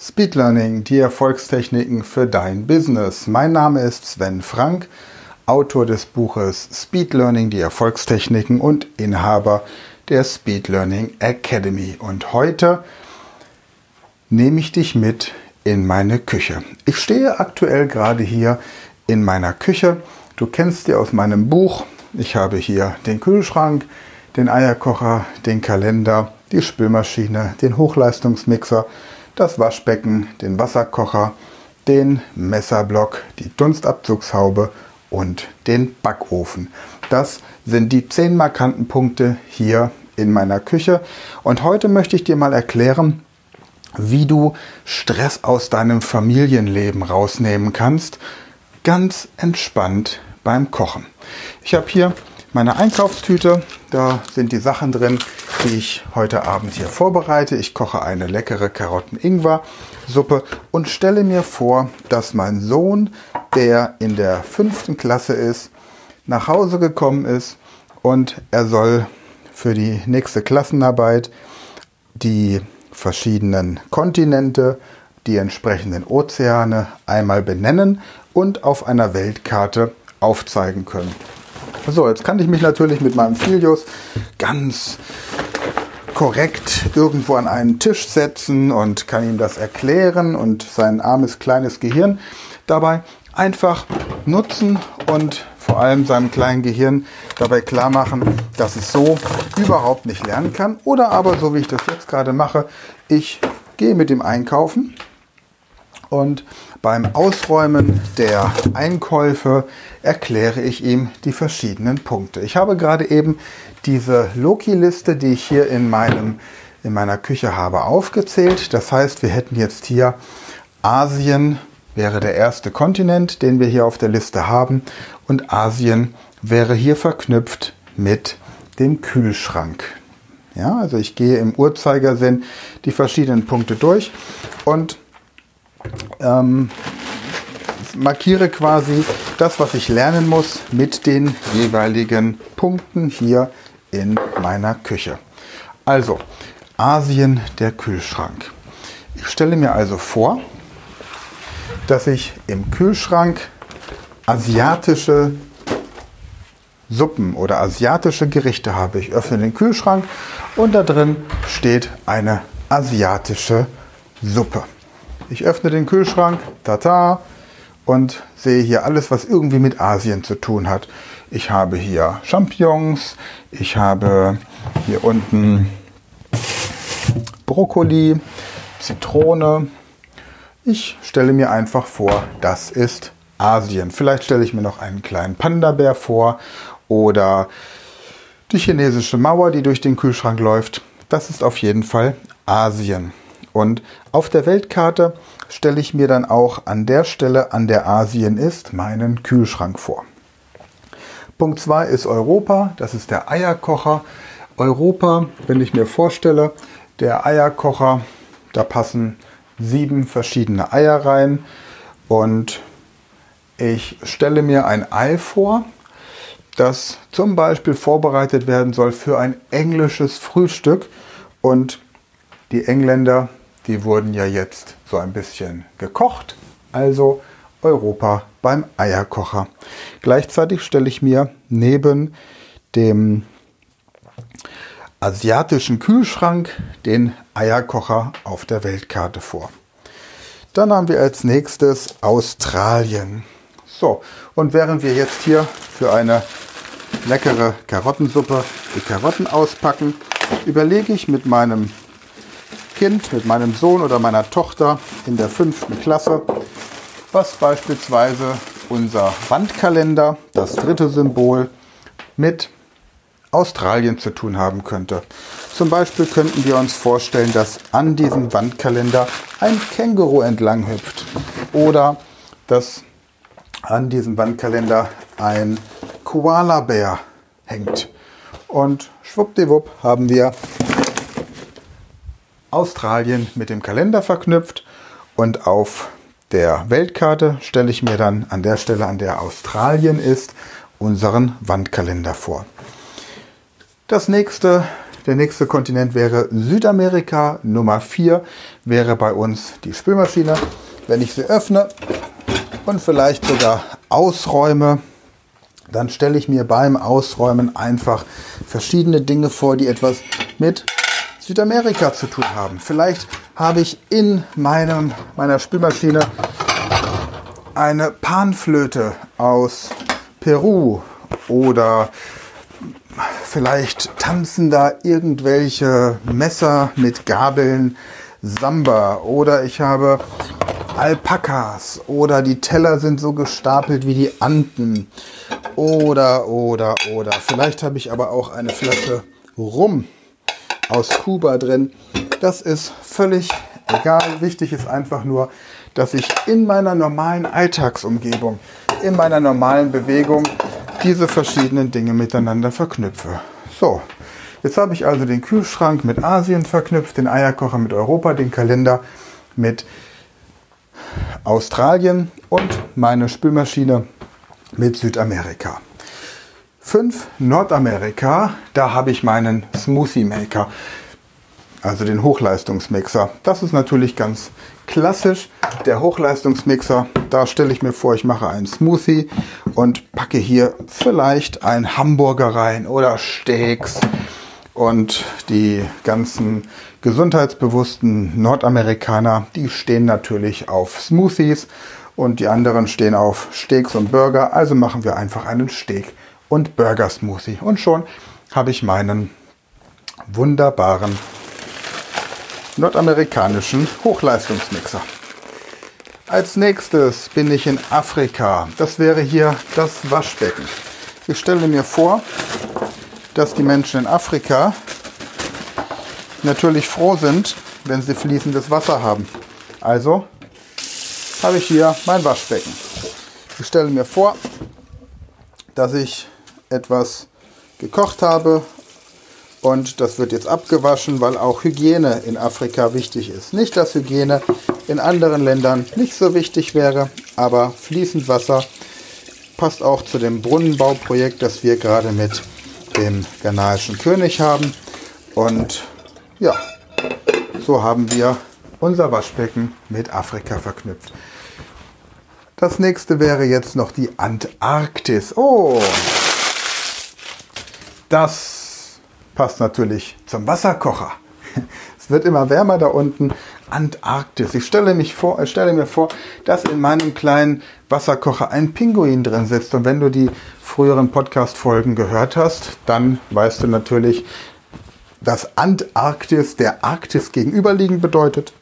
Speed Learning, die Erfolgstechniken für dein Business. Mein Name ist Sven Frank, Autor des Buches Speed Learning, die Erfolgstechniken und Inhaber der Speed Learning Academy. Und heute nehme ich dich mit in meine Küche. Ich stehe aktuell gerade hier in meiner Küche. Du kennst die aus meinem Buch. Ich habe hier den Kühlschrank, den Eierkocher, den Kalender, die Spülmaschine, den Hochleistungsmixer, das Waschbecken, den Wasserkocher, den Messerblock, die Dunstabzugshaube und den Backofen. Das sind die zehn markanten Punkte hier in meiner Küche. Und heute möchte ich dir mal erklären, wie du Stress aus deinem Familienleben rausnehmen kannst, ganz entspannt beim Kochen. Ich habe hier meine Einkaufstüte. Da sind die Sachen drin, die ich heute Abend hier vorbereite. Ich koche eine leckere Karotten-Ingwer-Suppe und stelle mir vor, dass mein Sohn, der in der fünften Klasse ist, nach Hause gekommen ist und er soll für die nächste Klassenarbeit die verschiedenen Kontinente, die entsprechenden Ozeane einmal benennen und auf einer Weltkarte aufzeigen können. So, jetzt kann ich mich natürlich mit meinem Filius ganz korrekt irgendwo an einen Tisch setzen und kann ihm das erklären und sein armes kleines Gehirn dabei einfach nutzen und vor allem seinem kleinen Gehirn dabei klar machen, dass es so überhaupt nicht lernen kann. Oder aber, so wie ich das jetzt gerade mache, ich gehe mit dem einkaufen und beim Ausräumen der Einkäufe erkläre ich ihm die verschiedenen Punkte. Ich habe gerade eben diese Loki-Liste, die ich hier in, meinem, in meiner Küche habe, aufgezählt. Das heißt, wir hätten jetzt hier Asien wäre der erste Kontinent, den wir hier auf der Liste haben. Und Asien wäre hier verknüpft mit dem Kühlschrank. Ja, also ich gehe im Uhrzeigersinn die verschiedenen Punkte durch und ähm, markiere quasi das, was ich lernen muss, mit den jeweiligen Punkten hier in meiner Küche. Also, Asien, der Kühlschrank. Ich stelle mir also vor, dass ich im Kühlschrank asiatische Suppen oder asiatische Gerichte habe. Ich öffne den Kühlschrank und da drin steht eine asiatische Suppe. Ich öffne den Kühlschrank, tata, und sehe hier alles, was irgendwie mit Asien zu tun hat. Ich habe hier Champignons, ich habe hier unten Brokkoli, Zitrone. Ich stelle mir einfach vor, das ist Asien. Vielleicht stelle ich mir noch einen kleinen Panda-Bär vor oder die chinesische Mauer, die durch den Kühlschrank läuft. Das ist auf jeden Fall Asien. Und auf der Weltkarte stelle ich mir dann auch an der Stelle, an der Asien ist, meinen Kühlschrank vor. Punkt 2 ist Europa, das ist der Eierkocher. Europa, wenn ich mir vorstelle, der Eierkocher, da passen sieben verschiedene Eier rein und ich stelle mir ein Ei vor, das zum Beispiel vorbereitet werden soll für ein englisches Frühstück und die Engländer die wurden ja jetzt so ein bisschen gekocht. Also Europa beim Eierkocher. Gleichzeitig stelle ich mir neben dem asiatischen Kühlschrank den Eierkocher auf der Weltkarte vor. Dann haben wir als nächstes Australien. So, und während wir jetzt hier für eine leckere Karottensuppe die Karotten auspacken, überlege ich mit meinem Kind, mit meinem Sohn oder meiner Tochter in der fünften Klasse, was beispielsweise unser Wandkalender, das dritte Symbol, mit Australien zu tun haben könnte. Zum Beispiel könnten wir uns vorstellen, dass an diesem Wandkalender ein Känguru entlang hüpft oder dass an diesem Wandkalender ein Koala-Bär hängt. Und schwuppdiwupp haben wir Australien mit dem Kalender verknüpft und auf der Weltkarte stelle ich mir dann an der Stelle, an der Australien ist, unseren Wandkalender vor. Das nächste Der nächste Kontinent wäre Südamerika. Nummer 4 wäre bei uns die Spülmaschine. Wenn ich sie öffne und vielleicht sogar ausräume, dann stelle ich mir beim Ausräumen einfach verschiedene Dinge vor, die etwas mit Südamerika zu tun haben. Vielleicht habe ich in meinem, meiner Spülmaschine eine Panflöte aus Peru oder vielleicht tanzen da irgendwelche Messer mit Gabeln Samba oder ich habe Alpakas oder die Teller sind so gestapelt wie die Anden. Oder oder oder. Vielleicht habe ich aber auch eine Flasche Rum aus Kuba drin. Das ist völlig egal. Wichtig ist einfach nur, dass ich in meiner normalen Alltagsumgebung, in meiner normalen Bewegung diese verschiedenen Dinge miteinander verknüpfe. So, jetzt habe ich also den Kühlschrank mit Asien verknüpft, den Eierkocher mit Europa, den Kalender mit Australien und meine Spülmaschine mit Südamerika. 5 Nordamerika, da habe ich meinen Smoothie Maker, also den Hochleistungsmixer. Das ist natürlich ganz klassisch. Der Hochleistungsmixer, da stelle ich mir vor, ich mache einen Smoothie und packe hier vielleicht ein Hamburger rein oder Steaks. Und die ganzen gesundheitsbewussten Nordamerikaner, die stehen natürlich auf Smoothies und die anderen stehen auf Steaks und Burger. Also machen wir einfach einen Steak und Burger Smoothie. Und schon habe ich meinen wunderbaren nordamerikanischen Hochleistungsmixer. Als nächstes bin ich in Afrika. Das wäre hier das Waschbecken. Ich stelle mir vor, dass die Menschen in Afrika natürlich froh sind, wenn sie fließendes Wasser haben. Also habe ich hier mein Waschbecken. Ich stelle mir vor, dass ich etwas gekocht habe und das wird jetzt abgewaschen, weil auch Hygiene in Afrika wichtig ist. Nicht, dass Hygiene in anderen Ländern nicht so wichtig wäre, aber fließend Wasser passt auch zu dem Brunnenbauprojekt, das wir gerade mit dem ghanaischen König haben. Und ja, so haben wir unser Waschbecken mit Afrika verknüpft. Das nächste wäre jetzt noch die Antarktis. Oh, das passt natürlich zum Wasserkocher. Es wird immer wärmer da unten. Antarktis. Ich stelle, mich vor, ich stelle mir vor, dass in meinem kleinen Wasserkocher ein Pinguin drin sitzt. Und wenn du die früheren Podcast-Folgen gehört hast, dann weißt du natürlich, dass Antarktis der Arktis gegenüberliegend bedeutet.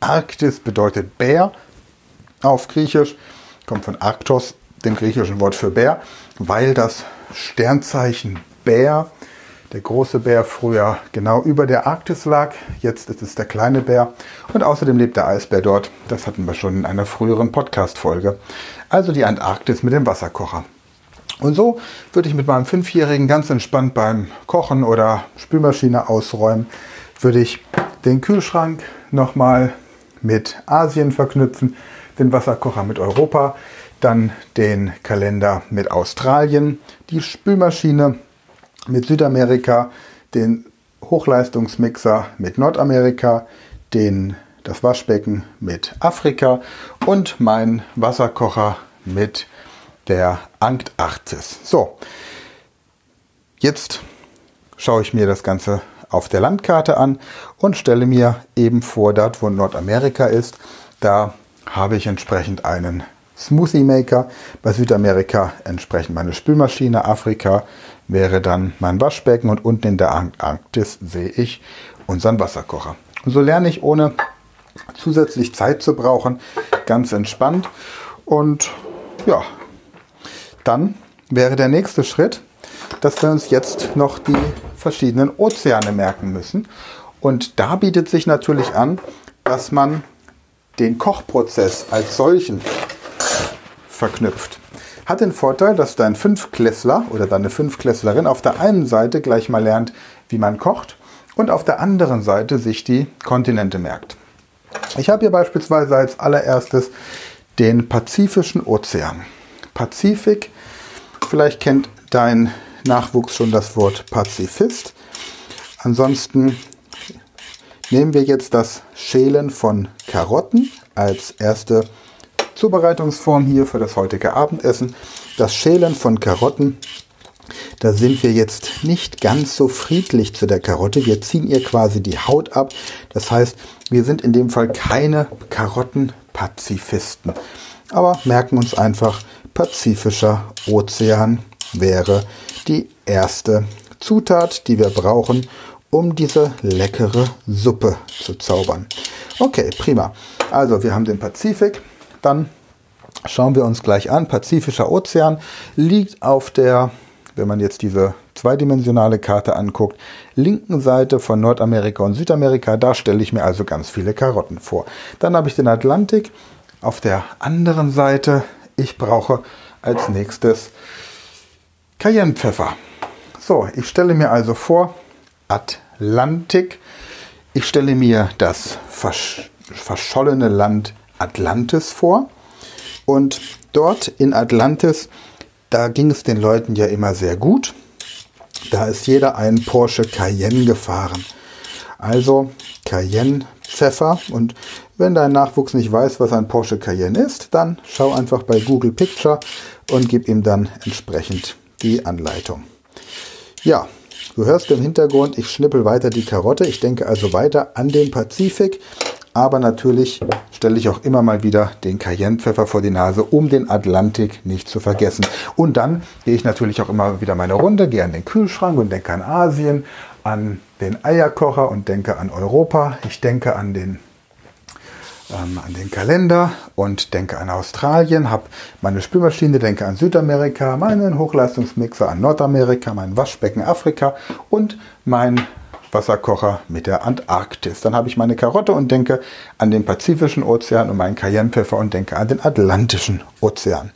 Arktis bedeutet Bär auf Griechisch, kommt von Arktos, dem griechischen Wort für Bär, weil das Sternzeichen Bär, der große Bär früher genau über der Arktis lag. Jetzt ist es der kleine Bär. Und außerdem lebt der Eisbär dort. Das hatten wir schon in einer früheren Podcast-Folge. Also die Antarktis mit dem Wasserkocher. Und so würde ich mit meinem Fünfjährigen ganz entspannt beim Kochen oder Spülmaschine ausräumen, würde ich den Kühlschrank nochmal mit Asien verknüpfen, den Wasserkocher mit Europa, dann den Kalender mit Australien, die Spülmaschine mit Südamerika, den Hochleistungsmixer mit Nordamerika, den, das Waschbecken mit Afrika und mein Wasserkocher mit der Antarktis. So, jetzt schaue ich mir das Ganze auf der Landkarte an und stelle mir eben vor, dort wo Nordamerika ist, da habe ich entsprechend einen Smoothie Maker, bei Südamerika entsprechend meine Spülmaschine, Afrika wäre dann mein Waschbecken und unten in der Antarktis sehe ich unseren Wasserkocher. Und so lerne ich ohne zusätzlich Zeit zu brauchen, ganz entspannt. Und ja, dann wäre der nächste Schritt, dass wir uns jetzt noch die verschiedenen Ozeane merken müssen. Und da bietet sich natürlich an, dass man den Kochprozess als solchen verknüpft hat den Vorteil, dass dein Fünfklässler oder deine Fünfklässlerin auf der einen Seite gleich mal lernt, wie man kocht und auf der anderen Seite sich die Kontinente merkt. Ich habe hier beispielsweise als allererstes den Pazifischen Ozean. Pazifik, vielleicht kennt dein Nachwuchs schon das Wort Pazifist. Ansonsten nehmen wir jetzt das Schälen von Karotten als erste Zubereitungsform hier für das heutige Abendessen. Das Schälen von Karotten, da sind wir jetzt nicht ganz so friedlich zu der Karotte. Wir ziehen ihr quasi die Haut ab. Das heißt, wir sind in dem Fall keine Karottenpazifisten. Aber merken uns einfach, Pazifischer Ozean wäre die erste Zutat, die wir brauchen, um diese leckere Suppe zu zaubern. Okay, prima. Also wir haben den Pazifik. Dann schauen wir uns gleich an. Pazifischer Ozean liegt auf der, wenn man jetzt diese zweidimensionale Karte anguckt, linken Seite von Nordamerika und Südamerika. Da stelle ich mir also ganz viele Karotten vor. Dann habe ich den Atlantik. Auf der anderen Seite, ich brauche als nächstes Cayennepfeffer. So, ich stelle mir also vor, Atlantik. Ich stelle mir das versch verschollene Land Atlantis vor. Und dort in Atlantis, da ging es den Leuten ja immer sehr gut. Da ist jeder ein Porsche Cayenne gefahren. Also Cayenne Pfeffer. Und wenn dein Nachwuchs nicht weiß, was ein Porsche Cayenne ist, dann schau einfach bei Google Picture und gib ihm dann entsprechend die Anleitung. Ja, du hörst im Hintergrund, ich schnippel weiter die Karotte. Ich denke also weiter an den Pazifik. Aber natürlich stelle ich auch immer mal wieder den Cayennepfeffer vor die Nase, um den Atlantik nicht zu vergessen. Und dann gehe ich natürlich auch immer wieder meine Runde, gehe an den Kühlschrank und denke an Asien, an den Eierkocher und denke an Europa. Ich denke an den, ähm, an den Kalender und denke an Australien, habe meine Spülmaschine, denke an Südamerika, meinen Hochleistungsmixer an Nordamerika, mein Waschbecken Afrika und mein Wasserkocher mit der Antarktis. Dann habe ich meine Karotte und denke an den Pazifischen Ozean und meinen Cayennepfeffer und denke an den Atlantischen Ozean.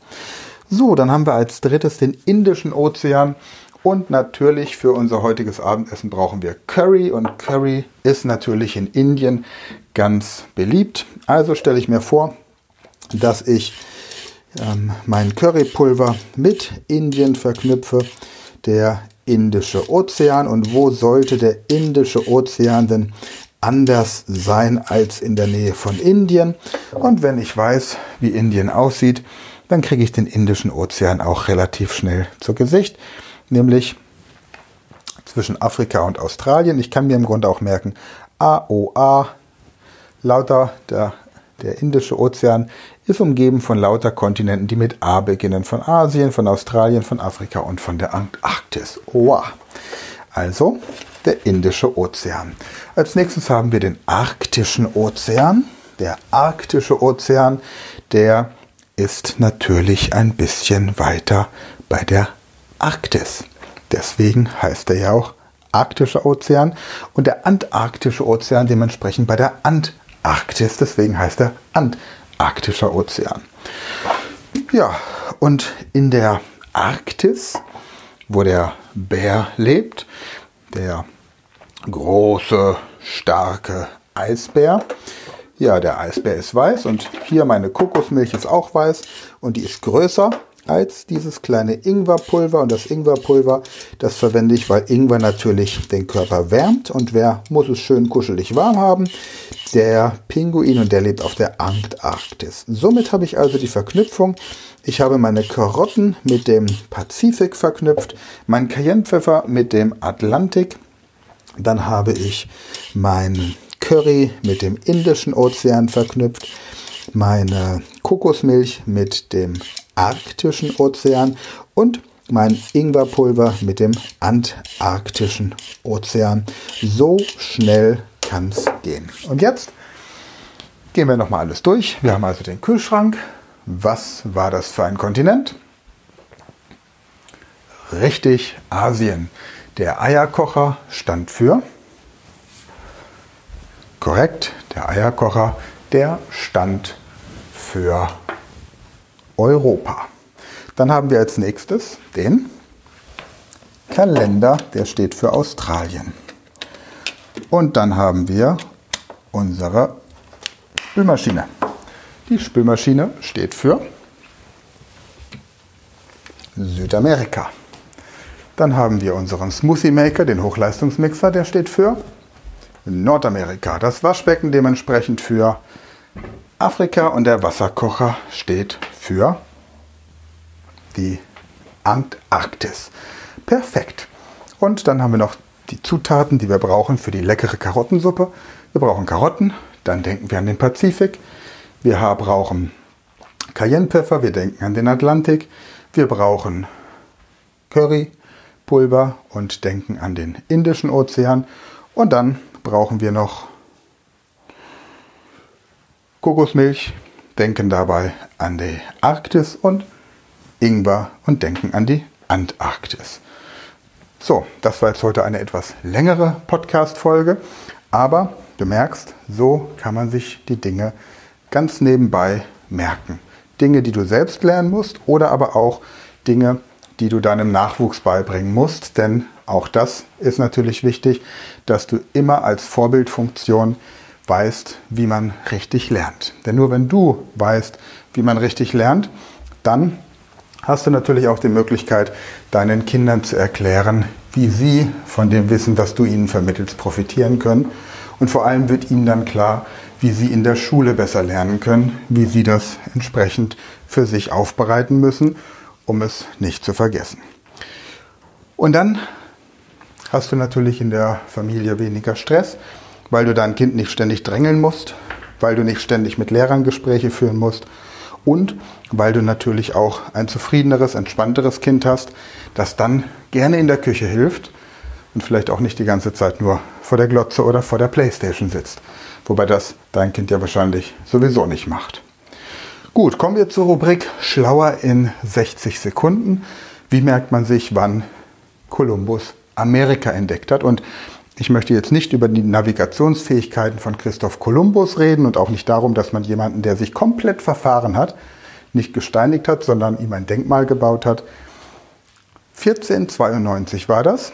So, dann haben wir als drittes den Indischen Ozean. Und natürlich für unser heutiges Abendessen brauchen wir Curry. Und Curry ist natürlich in Indien ganz beliebt. Also stelle ich mir vor, dass ich ähm, mein Currypulver mit Indien verknüpfe. Der Indische Ozean. Und wo sollte der Indische Ozean denn anders sein als in der Nähe von Indien? Und wenn ich weiß, wie Indien aussieht, dann kriege ich den Indischen Ozean auch relativ schnell zu Gesicht nämlich zwischen Afrika und Australien. Ich kann mir im Grunde auch merken, AOA, lauter der, der Indische Ozean ist umgeben von lauter Kontinenten, die mit A beginnen. Von Asien, von Australien, von Afrika und von der Antarktis. OA. Also der Indische Ozean. Als nächstes haben wir den Arktischen Ozean. Der Arktische Ozean, der ist natürlich ein bisschen weiter bei der Arktis. Deswegen heißt er ja auch Arktischer Ozean und der Antarktische Ozean dementsprechend bei der Antarktis. Deswegen heißt er Antarktischer Ozean. Ja, und in der Arktis, wo der Bär lebt, der große, starke Eisbär. Ja, der Eisbär ist weiß und hier meine Kokosmilch ist auch weiß und die ist größer als dieses kleine Ingwerpulver. Und das Ingwerpulver, das verwende ich, weil Ingwer natürlich den Körper wärmt. Und wer muss es schön kuschelig warm haben? Der Pinguin und der lebt auf der Antarktis. Somit habe ich also die Verknüpfung. Ich habe meine Karotten mit dem Pazifik verknüpft, mein Cayennepfeffer mit dem Atlantik. Dann habe ich mein Curry mit dem Indischen Ozean verknüpft, meine Kokosmilch mit dem Arktischen Ozean und mein Ingwerpulver mit dem Antarktischen Ozean. So schnell kann es gehen. Und jetzt gehen wir nochmal alles durch. Wir haben also den Kühlschrank. Was war das für ein Kontinent? Richtig, Asien. Der Eierkocher stand für. Korrekt, der Eierkocher, der stand für Europa. Dann haben wir als nächstes den Kalender, der steht für Australien. Und dann haben wir unsere Spülmaschine. Die Spülmaschine steht für Südamerika. Dann haben wir unseren Smoothie Maker, den Hochleistungsmixer, der steht für Nordamerika. Das Waschbecken dementsprechend für Afrika und der Wasserkocher steht für die Antarktis. Perfekt. Und dann haben wir noch die Zutaten, die wir brauchen für die leckere Karottensuppe. Wir brauchen Karotten, dann denken wir an den Pazifik. Wir brauchen Cayennepfeffer, wir denken an den Atlantik. Wir brauchen Currypulver und denken an den Indischen Ozean. Und dann brauchen wir noch Kokosmilch, denken dabei an die Arktis und Ingwer und denken an die Antarktis. So, das war jetzt heute eine etwas längere Podcast-Folge, aber du merkst, so kann man sich die Dinge ganz nebenbei merken. Dinge, die du selbst lernen musst oder aber auch Dinge, die du deinem Nachwuchs beibringen musst, denn auch das ist natürlich wichtig, dass du immer als Vorbildfunktion weißt, wie man richtig lernt. Denn nur wenn du weißt, wie man richtig lernt, dann hast du natürlich auch die Möglichkeit, deinen Kindern zu erklären, wie sie von dem Wissen, das du ihnen vermittelst, profitieren können. Und vor allem wird ihnen dann klar, wie sie in der Schule besser lernen können, wie sie das entsprechend für sich aufbereiten müssen, um es nicht zu vergessen. Und dann hast du natürlich in der Familie weniger Stress, weil du dein Kind nicht ständig drängeln musst, weil du nicht ständig mit Lehrern Gespräche führen musst und weil du natürlich auch ein zufriedeneres, entspannteres Kind hast, das dann gerne in der Küche hilft und vielleicht auch nicht die ganze Zeit nur vor der Glotze oder vor der Playstation sitzt. Wobei das dein Kind ja wahrscheinlich sowieso nicht macht. Gut, kommen wir zur Rubrik Schlauer in 60 Sekunden. Wie merkt man sich, wann Kolumbus Amerika entdeckt hat? Und ich möchte jetzt nicht über die Navigationsfähigkeiten von Christoph Kolumbus reden und auch nicht darum, dass man jemanden, der sich komplett verfahren hat, nicht gesteinigt hat, sondern ihm ein Denkmal gebaut hat. 1492 war das.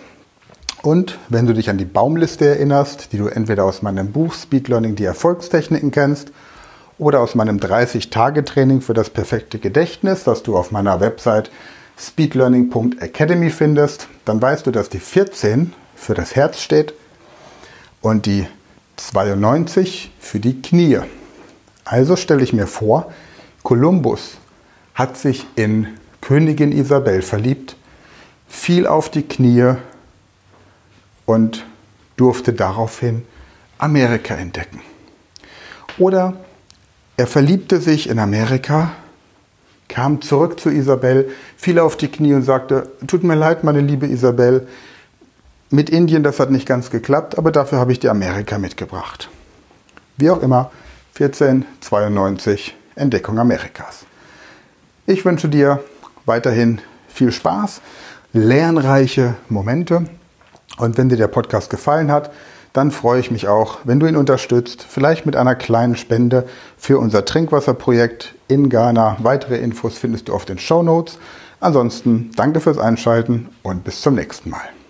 Und wenn du dich an die Baumliste erinnerst, die du entweder aus meinem Buch Speed Learning die Erfolgstechniken kennst oder aus meinem 30-Tage-Training für das perfekte Gedächtnis, das du auf meiner Website speedlearning.academy findest, dann weißt du, dass die 14 für das Herz steht und die 92 für die Knie. Also stelle ich mir vor, Kolumbus hat sich in Königin Isabel verliebt, fiel auf die Knie und durfte daraufhin Amerika entdecken. Oder er verliebte sich in Amerika, kam zurück zu Isabel, fiel auf die Knie und sagte, tut mir leid, meine liebe Isabel, mit Indien, das hat nicht ganz geklappt, aber dafür habe ich die Amerika mitgebracht. Wie auch immer, 1492 Entdeckung Amerikas. Ich wünsche dir weiterhin viel Spaß, lernreiche Momente und wenn dir der Podcast gefallen hat, dann freue ich mich auch, wenn du ihn unterstützt, vielleicht mit einer kleinen Spende für unser Trinkwasserprojekt in Ghana. Weitere Infos findest du auf den Show Notes. Ansonsten danke fürs Einschalten und bis zum nächsten Mal.